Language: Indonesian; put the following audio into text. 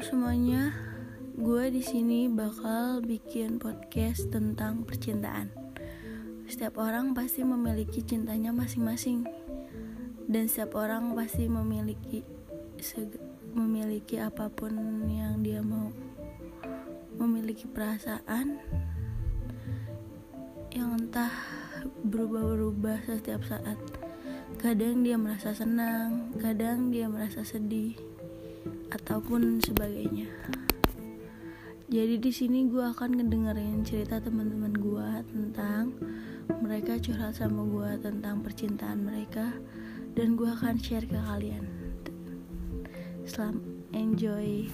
semuanya, gue di sini bakal bikin podcast tentang percintaan. Setiap orang pasti memiliki cintanya masing-masing, dan setiap orang pasti memiliki memiliki apa pun yang dia mau, memiliki perasaan yang entah berubah-ubah setiap saat. Kadang dia merasa senang, kadang dia merasa sedih ataupun sebagainya. Jadi di sini gue akan ngedengerin cerita teman-teman gue tentang mereka curhat sama gue tentang percintaan mereka dan gue akan share ke kalian. Selamat enjoy.